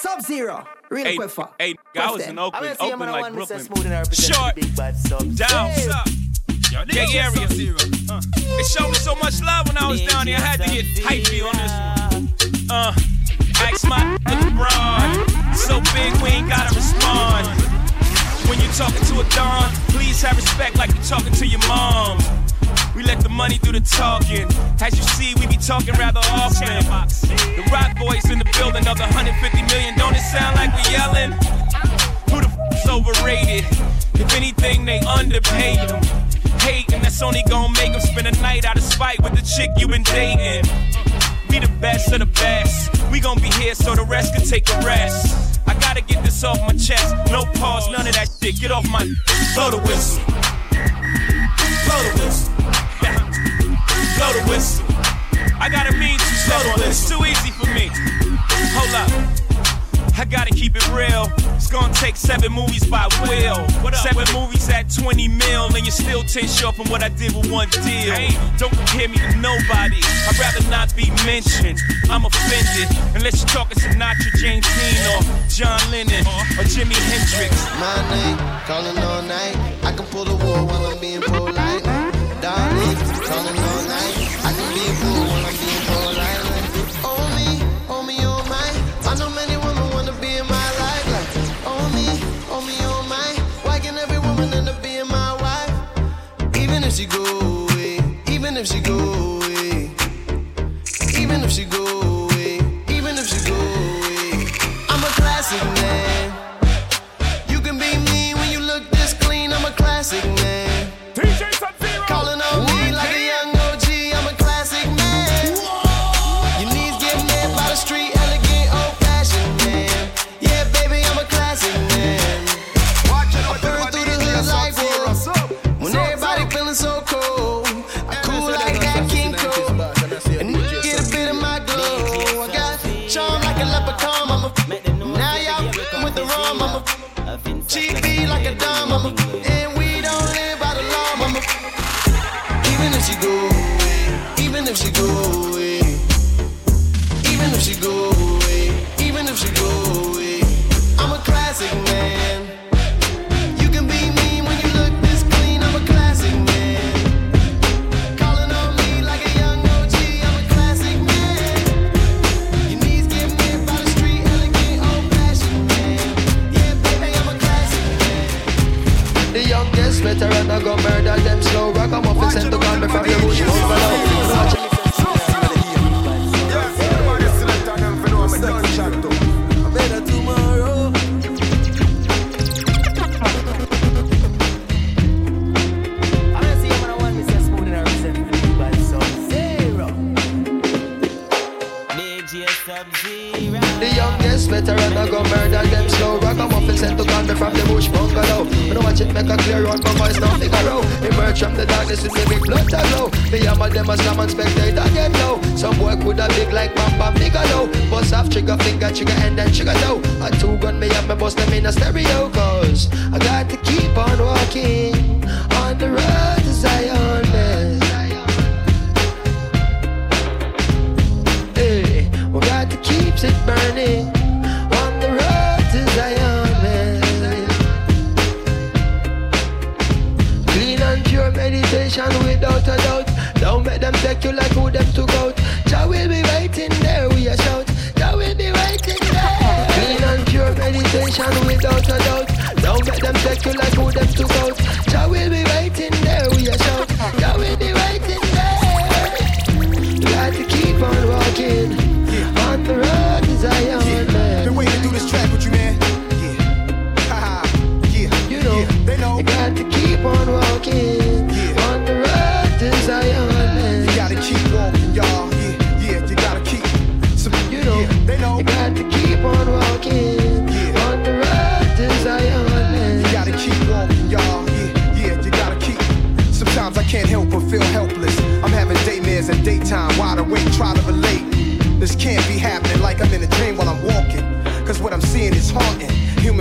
Sub Zero. Real Hey, quick for. hey, I was in Oakland, I Oakland like Brooklyn. Short. Short, down, Gay area. Uh, they showed me so much love when I was down here. I had to get hypey on this one. Uh, ask my LeBron. So big, we ain't gotta respond. When you're talking to a Don, please have respect like you're talking to your mom. We let the money do the talking. As you see, we be talking rather often. The Roc Boys in the building of the 150 million. Don't it sound like we yelling? Who the f is overrated? If anything, they underpaid them. Hating, that's only gonna make them spend a night out of spite with the chick you been dating. Be the best of the best. We gon' be here so the rest can take a rest. I gotta get this off my chest. No pause, none of that shit. Get off my. Blow the whistle. Blow the whistle. Blow the whistle. I gotta mean two steps. It's too easy for me. Hold up. I gotta keep it real. It's gonna take seven movies by will. Seven movies at 20 mil, and you're still 10 short from what I did with one deal. Don't compare me to nobody. I'd rather not be mentioned. I'm offended unless you're talking Sinatra, James Dean, or John Lennon, or Jimi Hendrix. My name, calling all night. I can pull the wool while I'm being polite. Darling, calling all night. I can be a fool while I'm being polite. Oh me, oh me, oh my. I know many women wanna be in my life. Like, oh me, oh me, oh my. Why can every woman end up being my wife? Even if she go away, even if she go away, even if she go away, Me up, me bust them in a stereo. Cause I got to keep on walking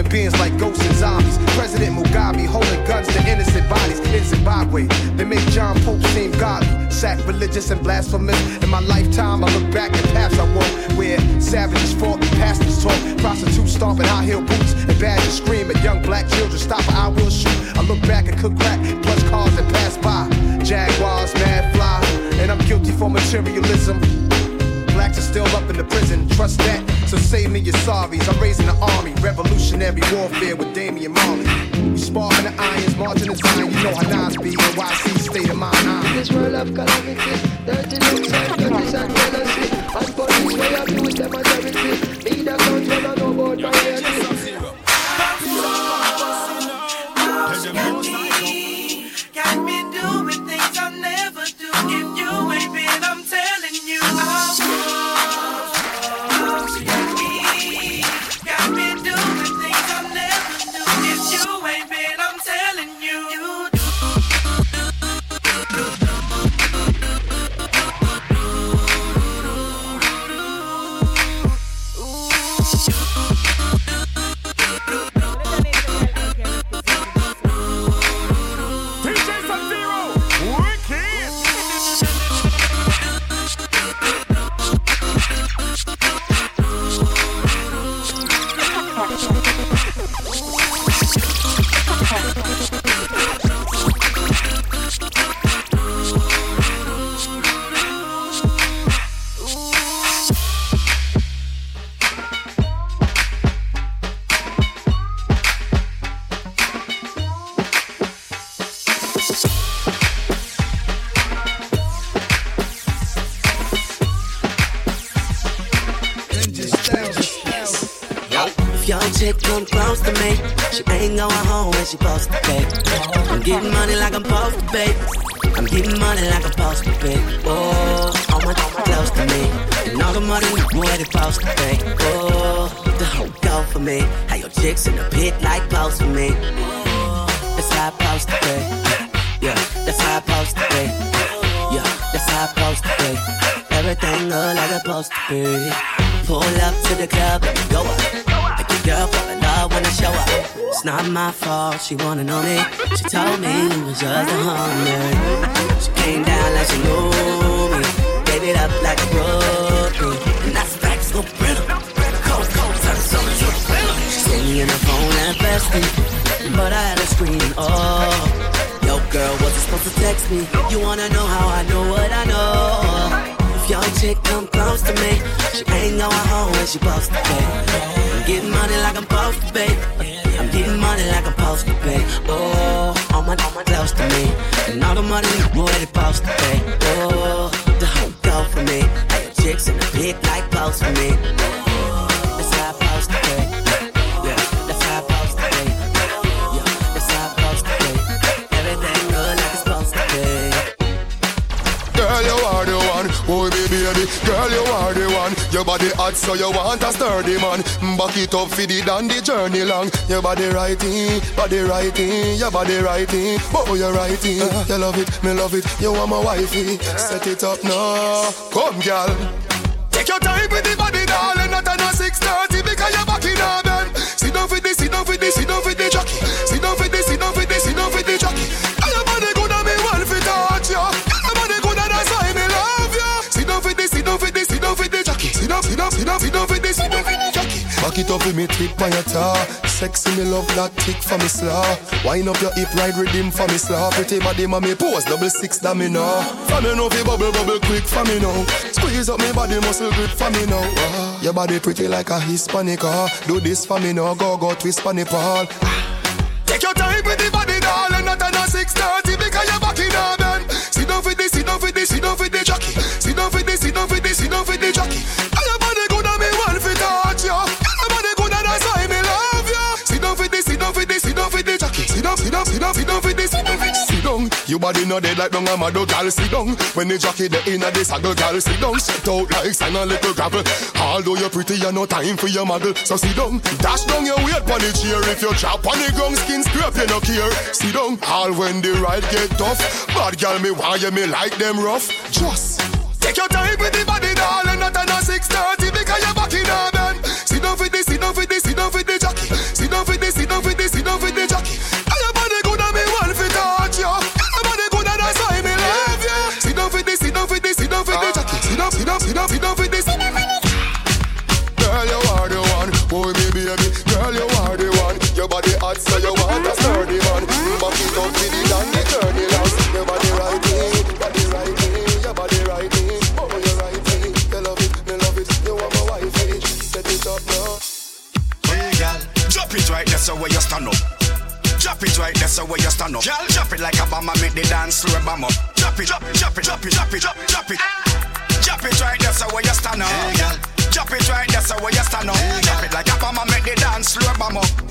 Beings like ghosts and zombies. President Mugabe holding guns to innocent bodies in Zimbabwe. They make John Pope seem godly, sacrilegious and blasphemous. In my lifetime, I look back at paths I walked where savages fought and pastors taught. Prostitutes stomping high heel boots and badges scream at young black children. Stop or I will shoot. I look back and cook crack, plus cars that pass by. Jaguars, mad fly, and I'm guilty for materialism. Blacks are still up in the prison, trust that. So save me your sorries. I'm raising an army, revolutionary warfare with Damian Marley. We sparking the irons, marching the Zion. You know how Nas be, NYC state of mind. This world of calamity, dirty looks and goodness and jealousy. And police, where you with them majority. Need a when I know about supposed to pay. Yeah, that's how I supposed to pay. Yeah, that's how I supposed to pay. Everything look like it's supposed to be. Pull up to the club and go up. Make your girl fall in love when I show up. It's not my fault, she wanna know me. She told me it was just a homie. She came down like she knew me. Gave it up like a rookie. And that's facts, no brittle. Cold, cold, turn something to a thriller. In the phone and bestie. But I had a screen, oh. Yo, girl, wasn't supposed to text me. You wanna know how I know what I know? If your chick come close to me, she ain't going home when she supposed to pay. I'm getting money like I'm supposed to pay. I'm getting money like I'm supposed to pay. Oh, all my, all my close to me, and all the money where they supposed to pay. Oh, the whole go for me. Hey, your chicks in the pit like post for me. That's how I supposed to pay. Girl, you are the one. Your body hot, so you want a sturdy man. Back it up for the the journey long. Your body righty, body righty, your body righty. Oh, you're righty. Uh, you love it, me love it. You want my wifey. Set it up now, come, girl. Take your time with the body, darling. Not on a six thirty because you're back in bend. Sit down for this, sit down for this, sit down for the down, for this, sit down for the jockey. Back it up with me tip on your tar. Sexy me love that tick for me slaw. Wind up your hip ride rhythm for me slaw. Pretty body mommy pose double six that me know. For me know fi bubble bubble quick for me now. Squeeze up me body muscle grip for me now. Ah, your body pretty like a Hispanic ah. Do this for me now. Go go twist for me Paul. Take your time with the body, darling. Not on a six thirty because you're back in a bend. Sit down for this, sit down for this, sit down for the jockey. Sit down for this, sit down for this, sit down for the jockey. Down. Your body no dead like dung a mad gal. Sit down. When the jockey the inna the saddle, gal. Sit down. Sit out like sand a little gravel. Although you're pretty, you no time for your muggle. So sit down. Dash down your weight pon the chair. If you chop on the ground, skin scrape you no care. Sit down. All when the ride get tough. Bad gal me why you me like them rough. Just take your time with the body, darling. Not on a six hot, so you want a sturdy man. Back it up with the down the journey long. Your body right in, body right in, your body right in. Oh, you right in. You love it, me love it. You want my wifey. Set it up now. Hey, girl, drop it right there so where you stand up. Drop it right there so where you stand up. Girl, drop it like a bomb and make the dance floor bomb up. Drop it, drop it, drop it, drop it, drop it, drop, drop it. Drop it right there so where you stand up. Hey, girl. Drop it right there so where you stand up. Hey, drop it like a bomb and make the dance floor bomb up.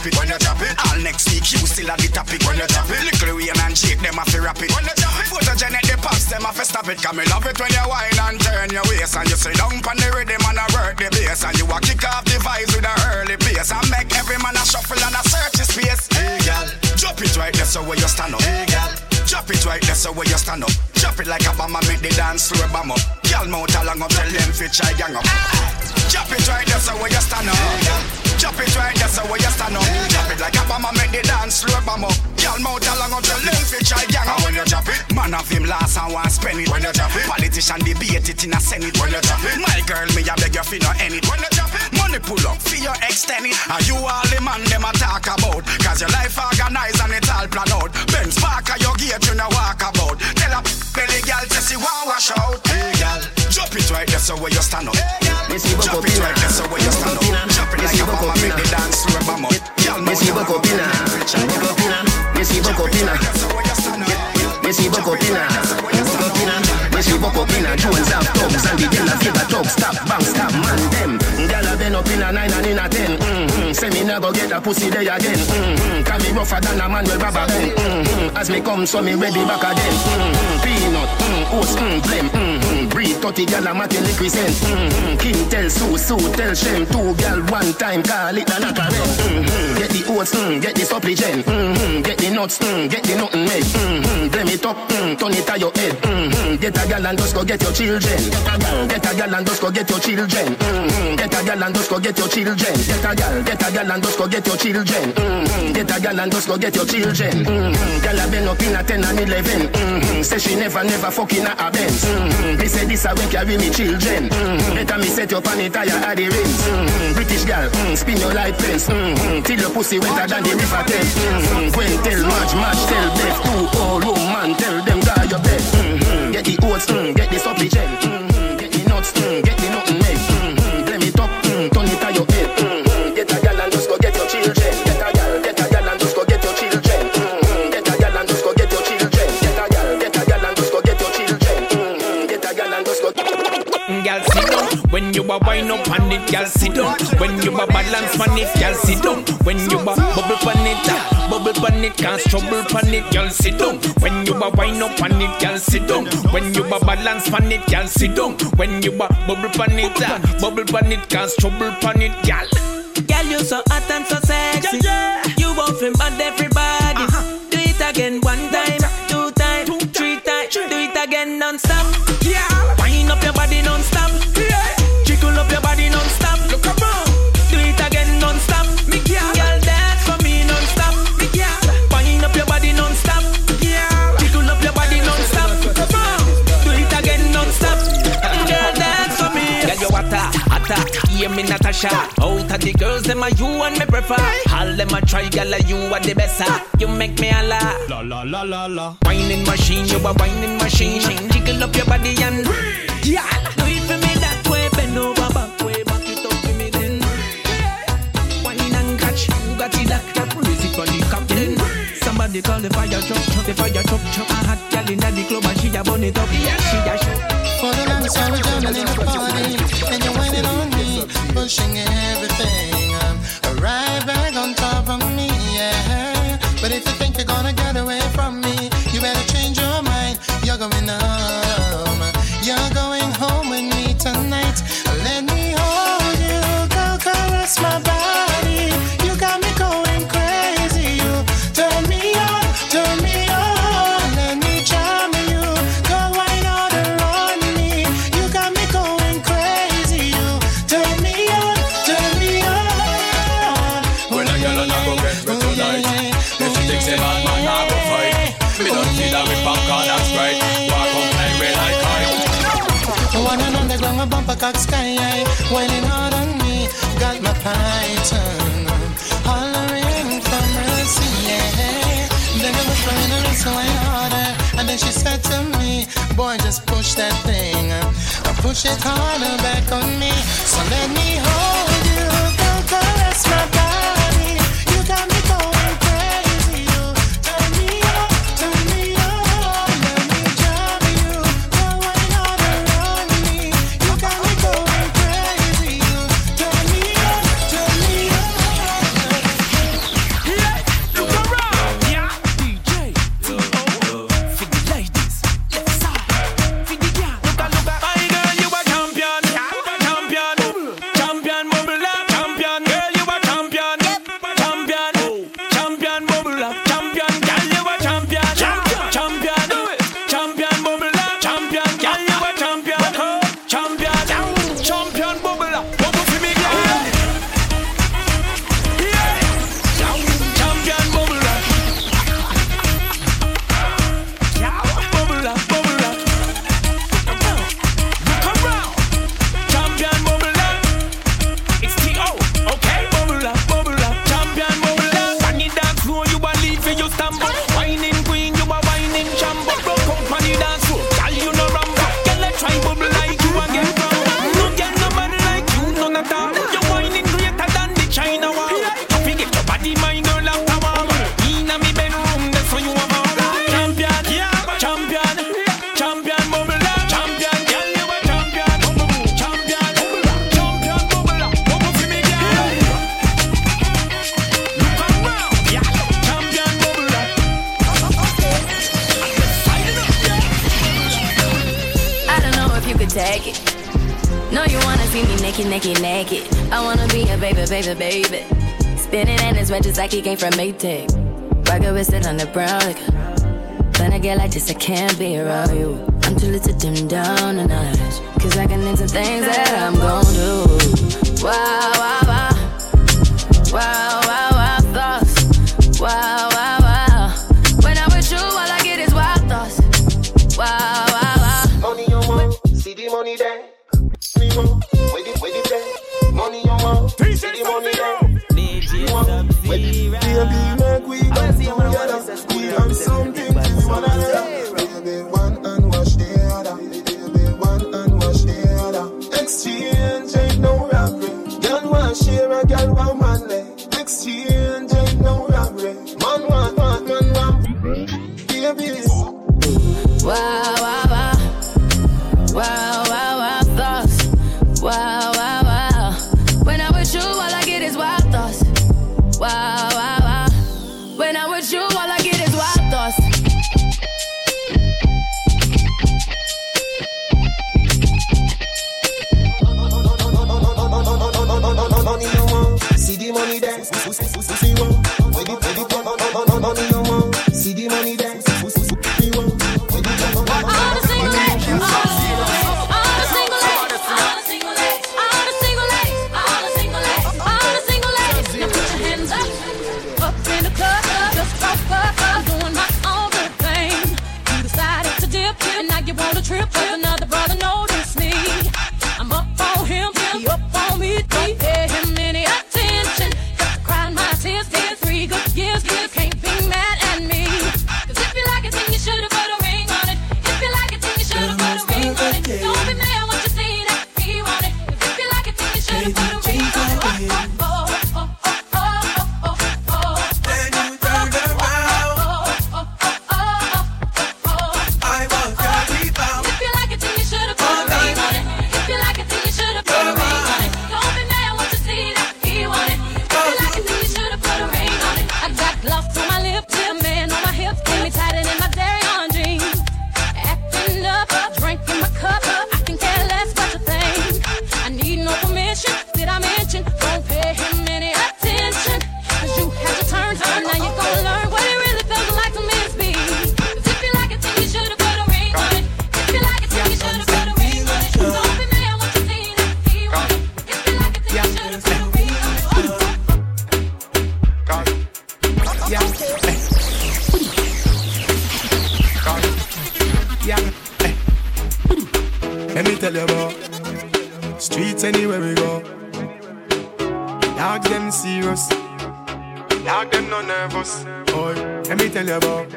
Man it. When you drop it, all next week you still at the topic. When you drop it, Lil Wayne and Jake them have to rap it. When you drop it, photogenic the pops them have to stop it. Cause me love it when you whine and turn your waist and you sit down on the rhythm and a work the bass and you a kick off the vibes with a early pace and make every man a shuffle and a search his space. Hey girl, drop it right there so where you stand up. Hey girl. Drop it right there so where you stand up. Drop it like a bomb and make the dance floor bomb up. Girl mouth along up, tell them fit try gang up. Ah. Drop it right there so where you stand up. Drop it right there so where you stand up. Drop it like a bomb and make the dance floor bomb up. Girl mouth along up, tell them fit try gang up. When you drop it, man of him last and want spend it. When you drop it, politician debate it in a senate. When you drop it, my girl me a beg you fi no end it. When you drop it, money pull up for your extend it. And you all the man them a talk about. Cause your life organized and it all plan out. Benz Parker your gate you no walk about. Tell a belly girl to see one wash out. Hey girl, drop it right there so where you stand up. Missy Drop it right there so where you stand up. Drop it like a bomb and make the dance floor bomb up. Girl, Missy mouth Bocopina, Missy Bocopina, Missy Bocopina, Bocopina, Missy Bocopina, Jones have thugs and the Della Vega thugs, stop, bang, stop, man, them. Gyal a been up in a nine and in a ten. Mm-hmm. Say me go get a pussy there again. Mm-hmm. Can me rougher than a man with rubber band. Mm-hmm. As me come, so me ready back again. Mm-hmm. Peanut, mm, oats, mm, blem. Mm-hmm. Breed 30 gyal a mat in the crescent. Mm-hmm. King tell Sue, Sue tell Shem. Two gyal one time, call it a knock a rent. Mm-hmm. Get the oats, mm, get the supplement. Mm-hmm. Get the nuts, mm, get the nothing made. Mm-hmm. Blem it up, mm, turn it to your head. Mm-hmm. Get a gyal and just go get your children. Get a gyal and just go get your children. Mm-hmm. Get a gyal and just go get your children. Get a gyal, get a gyal and just go get your children. Mm-hmm. Get a gyal and just go get your children. Mm-hmm. Gyal a been up in a 10 and 11. Mm-hmm. Say she never, never fucking a Benz. Mm-hmm. Me say this a way carry me children. Mm-hmm. Better me set on it tire at the rims. Mm-hmm. British girl, mm, spin your light fence. Mm-hmm. Till your pussy wetter than the river Thames. Mm-hmm. Gwen tell March, March tell Beth. Two old woman tell them guy your bed. Mm-hmm. Get the oats, mm, get the supplement. Mm-hmm. Get the nuts, mm, get the nothing Girl, sit down. When you a wind up on it, girl, sit down. When you a balance on it, girl, sit down. When you a bubble on it, ah, bubble on it, can't trouble on it, girl, sit down. When you a wind up on it, girl, sit down. When you a balance on it, girl, sit down. When you a bubble on it, ah, bubble on it, can't trouble on it, girl. Girl, you so hot and so sexy. You want to bad me, Natasha. Out of the girls, them are you and me prefer. All them a try, girl, you are the best. You make me a La la la la la. Whining machine, you a whining machine. Jiggle up your body and yeah. Do it for me that way, bend over back way, back it up for me then. Wine and catch, you got it locked up, raise it for the captain. Somebody call the fire truck, truck, the fire truck, truck. A hot gal inna the club and she a burn it up, yeah, she a show. For the longest time we're jamming in the party And you're whining on me Pushing everything cock sky high, whining hard on me. Got my python hollering for mercy. Yeah. Then I was trying to listen way harder, and then she said to me, "Boy, just push that thing, I push it harder back on me. So let me hold you." flavor, baby. Spinning in his red just like he came from Maytag. Rocket with it on the brown liquor. When I get like this, I can't be around you. I'm too little to dim down the notch. Cause I can into things that I'm gon' do. Wow, wow, wow. Wow, wow. No nervous. Boy, let me tell you about.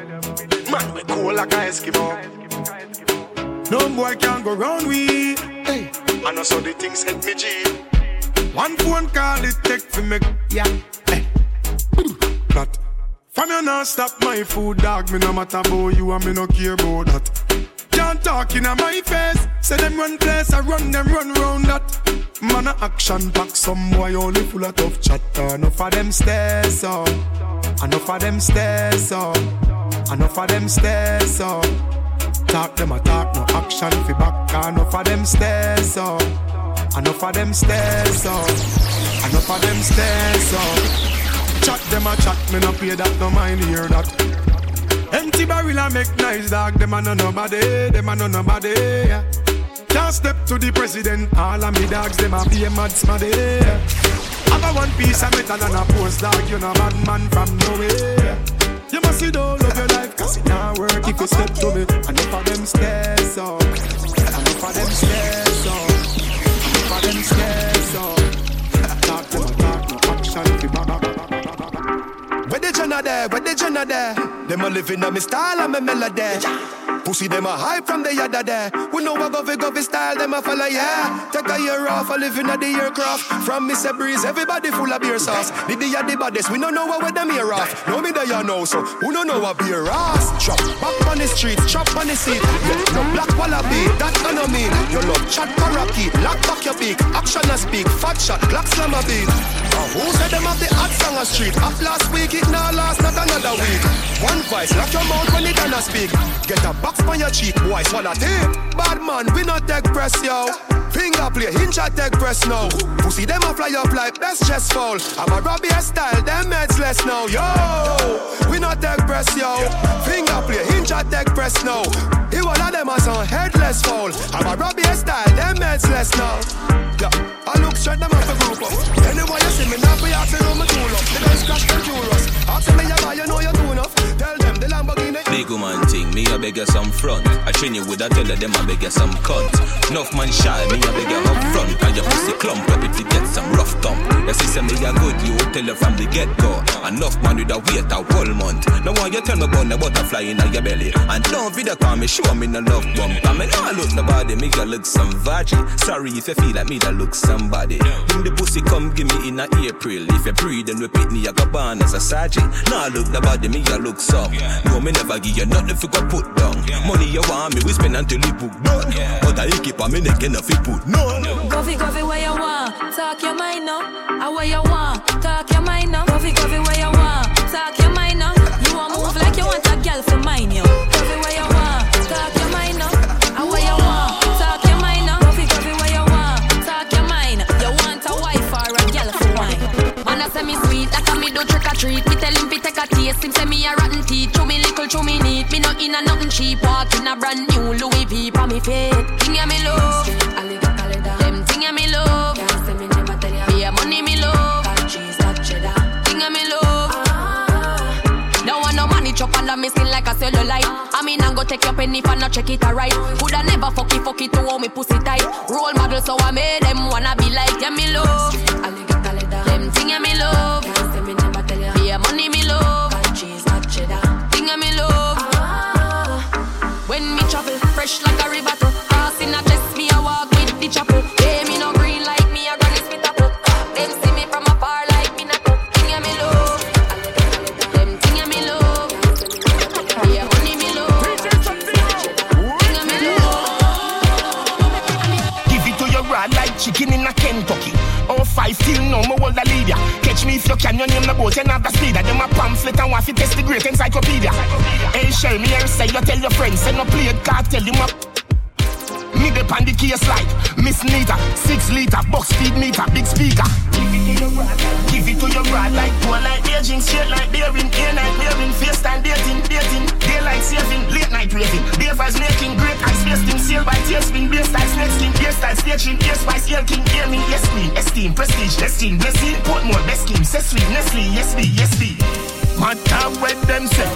Man, we cool like a Eskimo. No boy can go round we. Hey, I know so the things hit me G. One phone call it take for me. Yeah. Hey. Plot. From you not stop my food, dog. Me no matter about you and me no care about that. Can't talk in my face. Say them run place, I run them run round that. Man a action pack, some boy only full of tough chatter. Enough of them stairs up, enough of them stairs up, enough of them stairs up. Talk them a talk, no action fi back. Enough of them stairs up, enough of them stairs up, enough of them stairs up. Chat them a chat, me no pay that, no mind hear that. Empty barrel a make nice dog, them a no nobody, them a no nobody. Yeah. Can't step to the president, all of me dogs, them a be a mad smaddy. Have a one piece of metal and a post dog, you know bad man from nowhere. You must see don't love your life, cause it not work if you step to me. Enough of them stairs up, enough of them stairs up, enough of them stairs up. There? Where the Jenna there? Them a living on me style and me melody. Pussy them a hype from the yada there. We know a govy govy style, them a follow yeah. Take a year off, a living at the aircraft. From Mr. Breeze, everybody full of beer sauce. The the the baddest, we don't know what them here off. No me there you know, so who don't know what beer ass? Chop back on the street, chop on the seat. No black wallaby, that I know me. You love chat karaoke, lock back your beak. Action a speak, fat shot, black slam a beat. Who said them have the hot song a street? Up last week, it now last not another week. One voice, lock your mouth when it gonna speak. Get a box on your cheek, boy, swallow tape. Bad man, we not take press, yo. Finger play, hinge at take press now. Pussy them a fly up like best chest fall. I'm a Robbie style, them heads less now, yo. We not take press, yo. Finger play, hinge at take press now. Of them on headless. I'm a Robbie style, them heads less now. Yeah, I look straight them off the group up. Anyway you see me now, be asking who me tool up. The guys crash them. Ask me you buy, you know you do enough. Tell them the Lamborghini. Big woman thing, me a beg you some front. I train you with a tell them I beg you some cunt. Enough man shy, me a beg you up front. And your pussy clump up if you get some rough thump. Your sister me a good, you tell her from the get go. Enough man with a wait a whole month. Now why you tell me about the butterfly in your belly? And don't video call me, show me no love bump. I mean, I look nobody, me you look some virgin. Sorry if you feel like me that look somebody. Bring the pussy come give me in a April. If you breathe and repeat me, I go born as a sergeant. Now I look nobody, me you look some. No, me never give you nothing you go put down. Money you want me, we spend until you book done. But I keep on me neck if you put none. Coffee, coffee, where you want? Talk your mind now. I where you want? Talk do trick or treat. Me tell him fi take a taste. Him say me a rotten teeth. Chew me little, chew me neat. Me not in a nothing cheap. Walk in a brand new Louis V for me feet. Thing ya me love. Them thing ya me love. Be a money me love. Thing ya me love. Don't want no money chop under me skin like a cellulite. I mean, I'm go take your penny for not check it alright. Coulda never fuck it, fuck it to hold me pussy tight. Role model, so I made them wanna be like yeah me love. Can, your name the boat, you have the speeder. Them a pamphlet and want to test the great encyclopedia. Hey, share me here, say you tell your friends, send no play it, cartel, you up. Me on the case like Miss Nita, six liter, box speed meter, big speaker. Give it to your rod like poor like aging, straight like bearing, air night bearing, face time dating, dating, daylight saving, late night raving, beavers making great ice wasting, sail by tailspin, bass style snake skin, bass style staging, air spice, air king, air me, yes queen, esteem, prestige, destined, blessing, Portmore, best scheme, set sweet, Nestle, yes be, yes be. Matter what them say,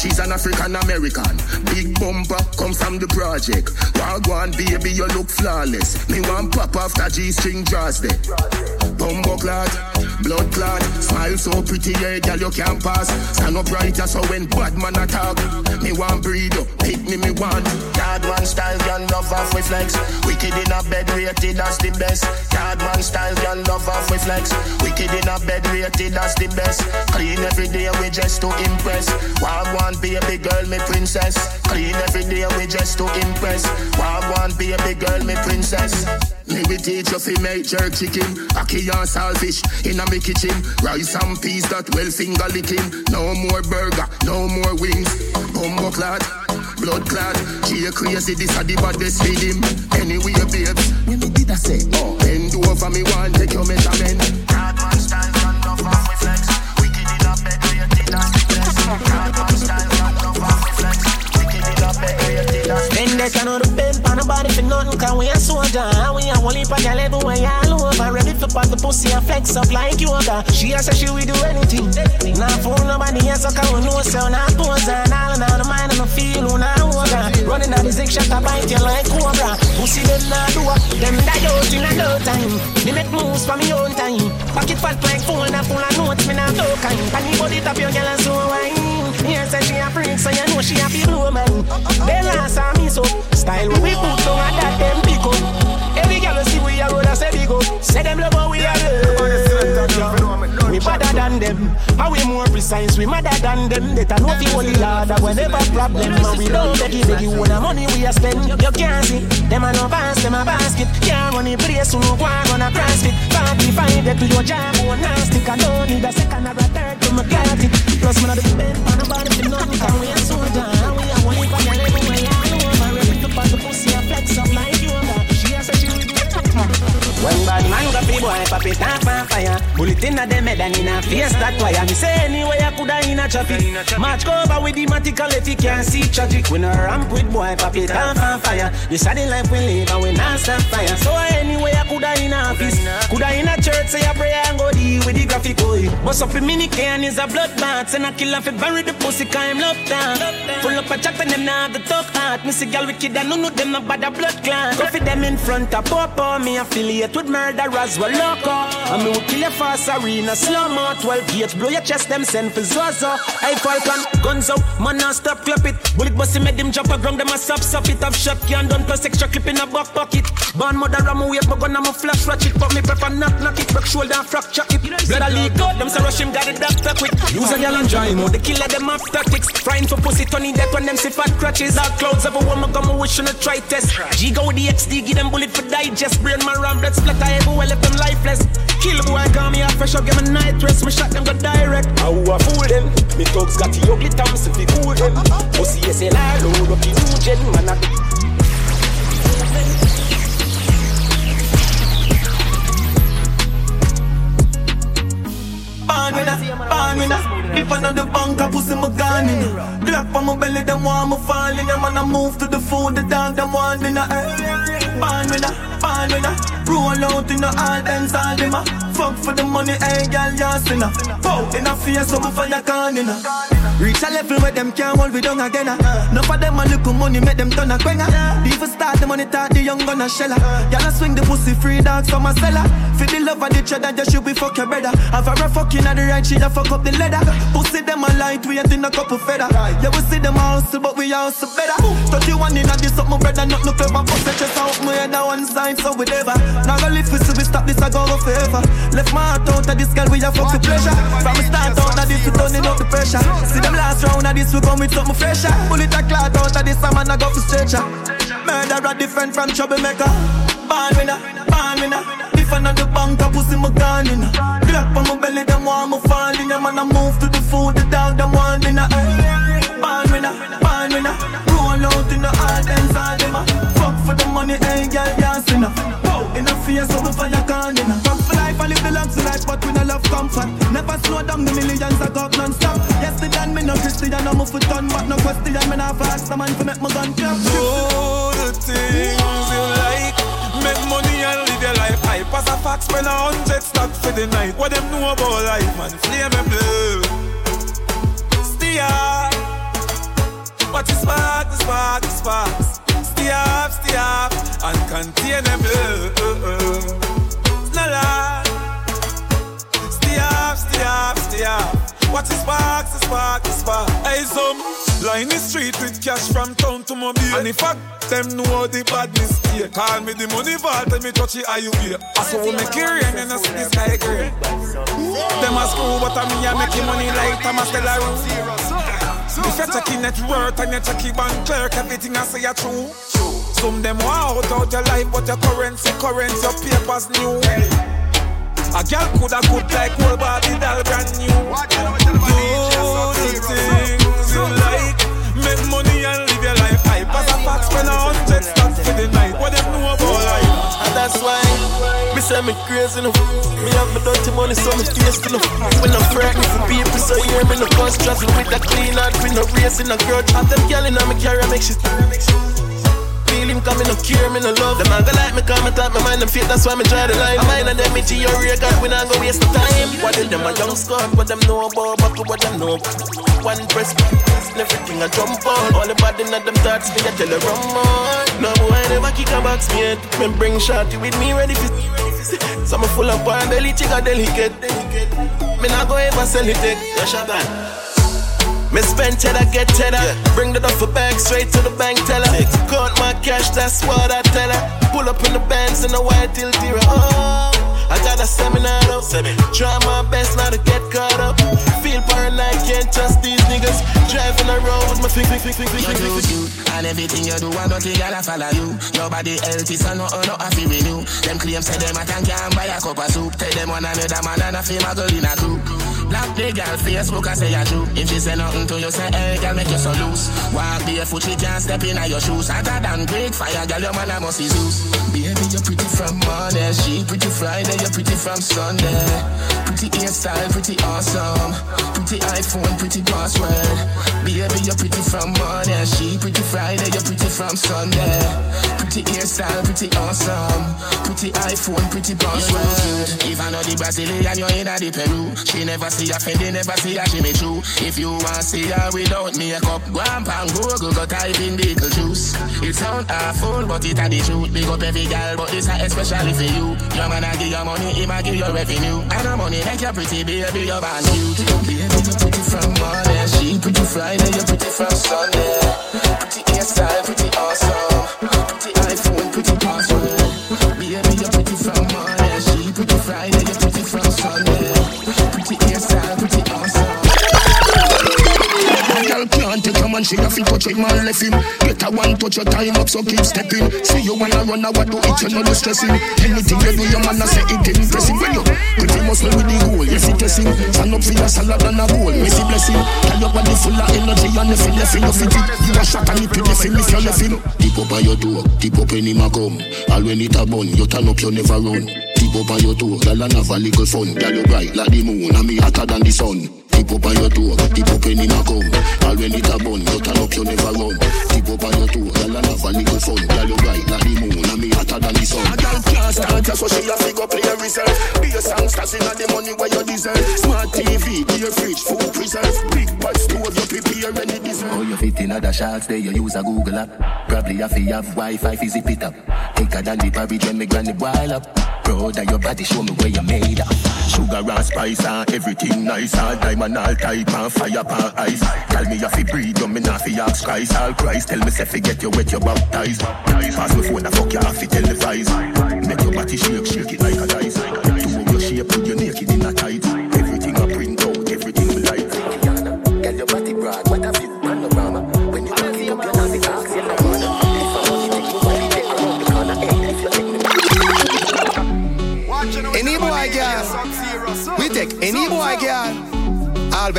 She's an African American. Big bumper come from the project. Wagwan baby, you look flawless. Me want pop after G string draws there. Bumbo clot, blood clot. Smile so pretty, yeah, girl, you can't pass. Stand up brighter so when bad man attack. Me want breed up, pick me, me want. Yard one style, girl, love off with flex. Wicked in a bed, rated as the best. Yard one style, girl, love off with flex. Wicked in a bed, rated as the best. Clean every day, we just to impress. Wild one, baby girl, me princess. Clean every day, we just to impress. Wild one, baby girl, me princess. Me we teach you fi make jerk chicken, ackee and saltfish in a me kitchen. Rice and peas that well finger licking. No more burger, no more wings. Bumbo clot, blood clot. She a crazy, this a the baddest feed him. Anyway, babes, when me did I say? Oh, bend over me one, take your measurement. Hard man style, run off off with flex. Wicked in a bed, rated as the best. Hard man style, Bed, rated as the they depend on nobody for nothing. Cause we a soldier? And we a whole heap of gal everywhere all over Ready to pop the pussy and flex up like yoga. She a say she will do anything. Now fool nobody else so cause we know so Now pose. And all and all the mind and the feel who now over Running out the zig shot a bite you like cobra. Pussy them now do up, them die out in a no time. Me make moves for me own time. Pocket fat like phone and full of notes me now no kind. Anybody tap your girl and so wine Yes, say she a freak, so you know she a be man. They me so style when we put on and that them up. Every girl see we a road a say big up. Say them love how we a love. We better than them. How we more precise, we madder than them. They know fi holy lord whenever problem. And we don't beg you, beg you, the money we a spend. You can't see them a no pass, them a basket. Can't run the place, so no go on gonna cross it. Party find it to your job, one stick. I don't need a second or a third to my it. Plus, man, I got fire. Bullet in a them head and in a face that wire. Me say anyway I coulda in a traffic. Match cover with the matical if you can't see tragic. When a ramp with boy, pop it off on fire. This a the life we live and we not stop fire. So anyway I coulda in a office, coulda in a church say a prayer and go deal with the graphic boy. Bust up a mini can is a blood bath and a kill off it bury the pussy cause him love down. Full up a chat and them now the talk heart. Me see gal wicked and none of them about the blood clan. Go for them in front of Popo, me affiliate with murderers, well loco. And will kill you fast arena, slow mo, 12 gauge, blow your chest, them send for Zozo. Hey Falcon, guns out, man now stop clap it. Bullet bust him, make them jump a ground, them a stop, stop it. Up shot, can done plus extra clip in a back pocket. Born mother, I'm a wait, but gun, I'm a flash, watch it. But me prefer knock, knock it, break shoulder and fracture it. Blood a leak out, them say rush him, got it doctor quick. Use a gal and dry mode, the killer them off tactics. Frying for pussy, turning death when them see fat crutches. Dark clouds of a woman, come wish on a try test. G go with the XD, give them bullet for digest. Brain my ram, blood splatter everywhere, left them lifeless. Kill boy, call me a fresh up, give me night rest. Me shot them go direct. How I fool them? Me thugs got the ugly thumbs if you cool them. Pussy SLR, low, lucky new gen, man. I Born winner, born winner. If I know the bank, I pussy my gun in. Glock on my belly, them want me falling. Yeah, man, I move to the food, the dog, them want dinner. Eh. Born winner, born winner. Roll out in the all dance, all them a Fuck for the money, hey, girl, you sinner. Pow, in a face, so me fire can in Reach a level where them can't hold we down again. Uh. Enough of them a look money, make them turn a quenga. Even start the money, talk the young gonna shella. Y'all a swing the pussy free dogs from a cellar. For the love of the cheddar, just should be fuck your brother. Have a fucking at the right, she a fuck up the leather. Pussy them a light, we ain't in a couple feather. Yeah, we see them a hustle, but we hustle better. 31 in a this up, my brother, not no clever. The chest out, my head on one side, so we never. Now go live with we stop this, I go forever. Left my heart out of this girl, we a fuck the pleasure. From the start out of this, we turning up the pressure. See them last round of this, we come with something fresher. Bullet a clot out of this, a man a go for stretcher. Murderer different from troublemaker. Born winner, born winner. If I know the bank, I pussy my gun in. Glock on my belly, them want me fall in. Them and I move to the food, the dog, them want dinner. Born winner, born winner. Roll out in the hard dance, all them Fuck for the money, hey girl. Pow, in a face, so we fire the life, but we no love comfort. Never slow down, the millions I got non-stop. Yesterday, me no Christian, I'm a foot on, but no question, me not fast, the man for make my gun clap. Do the things you like. Make money and live your life. I pass a fax, spend a hundred start for the night. What them know about life, man? Flame and blue. Up. What is spark, the spark, the sparks. Stay up, stay contain them blue. No lie. Stay up, stay up, stay up. What is spark, the spark, the spark. Hey, some line the street with cash from town to mobile. And if I them know the badness here, call me the money vault and me touch it how you here. I saw me carry and then I see the sky gray. Them a screw, but I me a making money like I'm Thomas Delaro. If you're checking net worth and you're checking bank clerk, everything I say are true. Some them want out out your life, but your currency, currency, your papers new. A girl coulda good like old Barbie doll brand new. Do the things you like, make money and live your life hype. As a fact, spend a hundred stacks for the night. What them know about life? And that's why me say me crazy enough. Me have me dirty money, so me tasty enough. When I'm frightened for people, so hear me no cause travel with a clean heart, with no racing a grudge. Have them girl in me carry, make she feel him no me, no love. Them man go like me, come and talk my mind, them fit, that's why me try the line. Mine and them into your rear, God, we not go waste the time. What tell them a young score, what them know about, but what them know. One press, everything I jump on. All the bad in them thoughts, me I tell her run more. No boy never kick a box me head. Me bring shorty with me ready for. So me full up on belly, chica delicate. Me not go ever sell it, take. Yo, Shaban. Me spend cheddar, get cheddar. Bring the duffel bag straight to the bank teller. Count my cash, that's what I tell her. Pull up in the bands in the white till zero. Oh, I got a seminar up. Try my best not to get caught up. Feel paranoid, can't trust these niggas. Driving around with my finger, finger, finger, You finger, do you, and everything you do, I don't think I'll follow you. Your body healthy, so no, no, I feel with you. Them claims say them a can can buy a cup of soup. Tell them one another man and a feel my girl in a group. Black the girl Facebook, I say I true. If she say nothing to you, say hey, girl, make you so loose. Walk barefoot, she can't step in at your shoes. Hotter than great fire, girl, your man a must be Zeus. Baby, you're pretty from Monday, she pretty Friday, you're pretty from Sunday. Pretty hairstyle, pretty awesome. Pretty iPhone, pretty password. Baby, you're pretty from Monday, she pretty Friday, you're pretty from Sunday. Pretty hairstyle, pretty awesome. Pretty iPhone, pretty password. If I know the Brazilian, you're in the Peru. She never see a Fendi, never see a Jimmy Choo. If you want see her without makeup, go and pan Google, go type in Beetlejuice. It sound awful, but it a the truth. Big up every girl, but this a especially for you. Your man a give you money, he a give you revenue. And the money make you pretty, baby, you're born cute. Baby, you're pretty from Monday, she pretty Friday, you're pretty from Sunday. Pretty hairstyle, pretty awesome. A man, she have to touch him and left him. Get a one touch your time up, so keep stepping. See you wanna run, I what do it, you know the stressing. Anything you do, your man, I say it impressive. When you pretty muscle with the goal, you fit testing. Stand up for your salad and a bowl, me see blessing. Tell your body full of energy and if you left him, you it. You a shot and it to left him if you left him. Deep up on your door, deep up in him a come. All when it a bun, you turn up, you never run. Deep up on your toe, girl and have a little fun. Girl you bright like the moon, and me hotter than the sun. Deep up on your toe, deep up in him a come. All when it a bun, you turn up, you never run. Deep up on your toe, girl and have a little fun. Girl you bright like the moon, and me hotter than the sun. A girl can't start, so she a figure play a reserve. Be a songsters in the money where you deserve. Smart TV, beer fridge, food preserve. Big pot stove, you prepare any dessert. Oh, you fit in other shots there, you use a Google app. Probably have to have Wi-Fi, fi zip it up. Thicker than the porridge when me granny boil up. Proud of your body, show me where you made up. Sugar and spice and everything nice. All diamond, all type and fire pan ice. Tell me if you breathe, you me not fi ask Christ. All Christ, tell me say get you wet, you baptized. Pass me phone, I fuck you off, you televise. Make your body shake, shake it like a dice. Two of your shape, put your naked in a tight.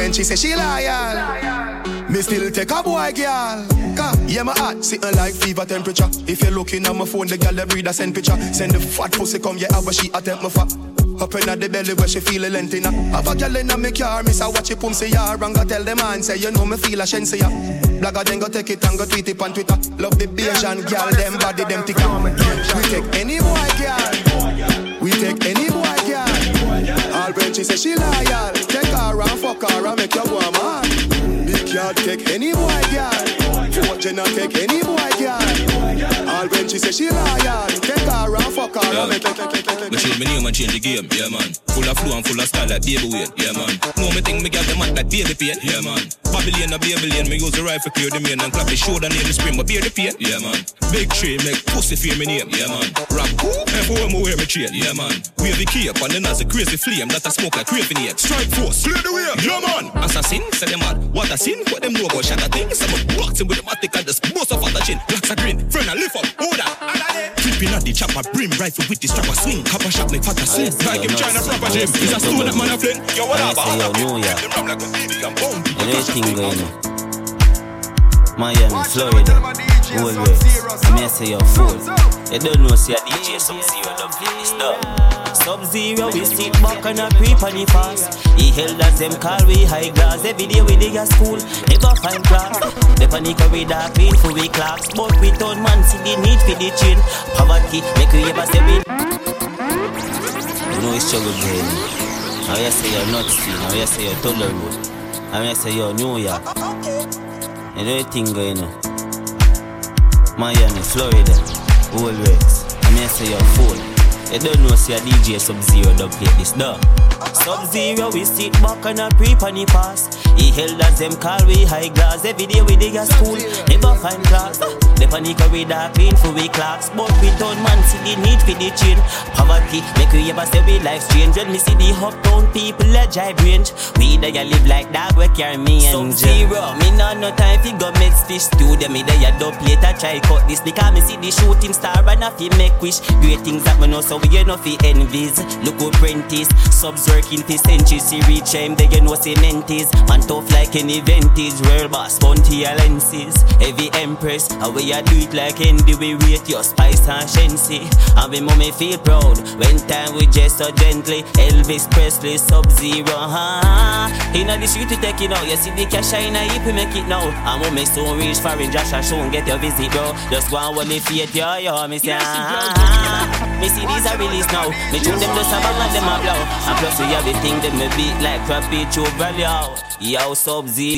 When she say she loyal, me still take a boy girl. Yeah, my heart sitting like fever temperature. If you're looking at my phone, the girl that breed a send picture. Send the fat pussy come, yeah, but she attempt my fat. Up in the belly where she feel a length in. Have a girl in a me car, miss a watch it pum say ya. And go tell the man say you know me feel a shen say ya. Blagger then go take it and go tweet it on Twitter. Love the Asian girl, them body them thick. We take any boy girl. We take any boy. When she say she loyal. Take her and fuck her and make you go mad. Yard take any boy girl. Fortune not take any boy girl. All when she say she loyal. Take her and fuck her and make Me change my name and change the game, yeah man. Full of flow and full of style like baby weight, yeah man. Know me think me got the man like baby pain, yeah man. Babylon a Babylon, me use the rifle clear the main and clap the shoulder near the spring, but bear the pain, yeah man. Big tree make pussy fear me name, yeah man. Rap cool, everywhere me wear me chain, yeah man. Wave the cape and then as a crazy flame that I smoke like craving ache. Strike force, clear the way, yeah man. Assassin, say them mad. What a sin, what them know about shatter things. I'm a boxing with the matic and just bust off at the chin. Blacks a grin, friend I lift up, that. Flipping at the chopper, brim rifle with the strapper swing. Copper shot make fatter sing. Like him China proper gym. He's a stone that man a fling. Yo, what up? I say, yo, New York. You know thing going on. Miami, Florida, always. I may say you're fool. You don't know, see a DJ Sub Zero don't play this stuff. Sub Zero, we sit back and a creep on the fast. He held us them car we high glass. Every day we dig a school, never find class. The panic dark clean for we clocks. But we turn man see the need for the chin. Poverty make we ever say we. You know it's struggle brain. Now you say you're not seen. Now you say you're tolerable. Now you say you're New York. You know thing going on. Miami, Florida, always. I mean, say you're fool. You don't know, see a DJ Sub Zero don't play this, though. Sub Zero, we sit back and a creep on the past. He held us them car we high glass. Every day we dig a school, never find class. The panic dark clean for we clocks. But we don't man see the need for the chin. Poverty make we ever say we life strange. When me see the uptown people a jive range. We ya live like dog we carry me and Sub Zero, me not no time fi go make fish studio. Me there ya dub later try cut this because me see the shooting star and a fi make wish. Great things that me know so we you know fi envies. Look who apprentice, subs working fi centuries. See reach him there you know cement is. Man tough like any vintage world boss. Bounty lenses, heavy empress. How we a do it like Andy we rate your spice and Shenseea. And we mommy feel proud when time we just so gently. Elvis Presley, Sub Zero, ha. Inna the street we take it out. You see the cash in a heap we make it now. And when me soon reach foreign Josh show and get your visit bro. Just go and hold me faith yo yo. Me say ah. Me see these are release now. Me tune them just a bang and them a blow. And plus we have the thing that me beat like crappy Joe Value. Yo Sub Zero.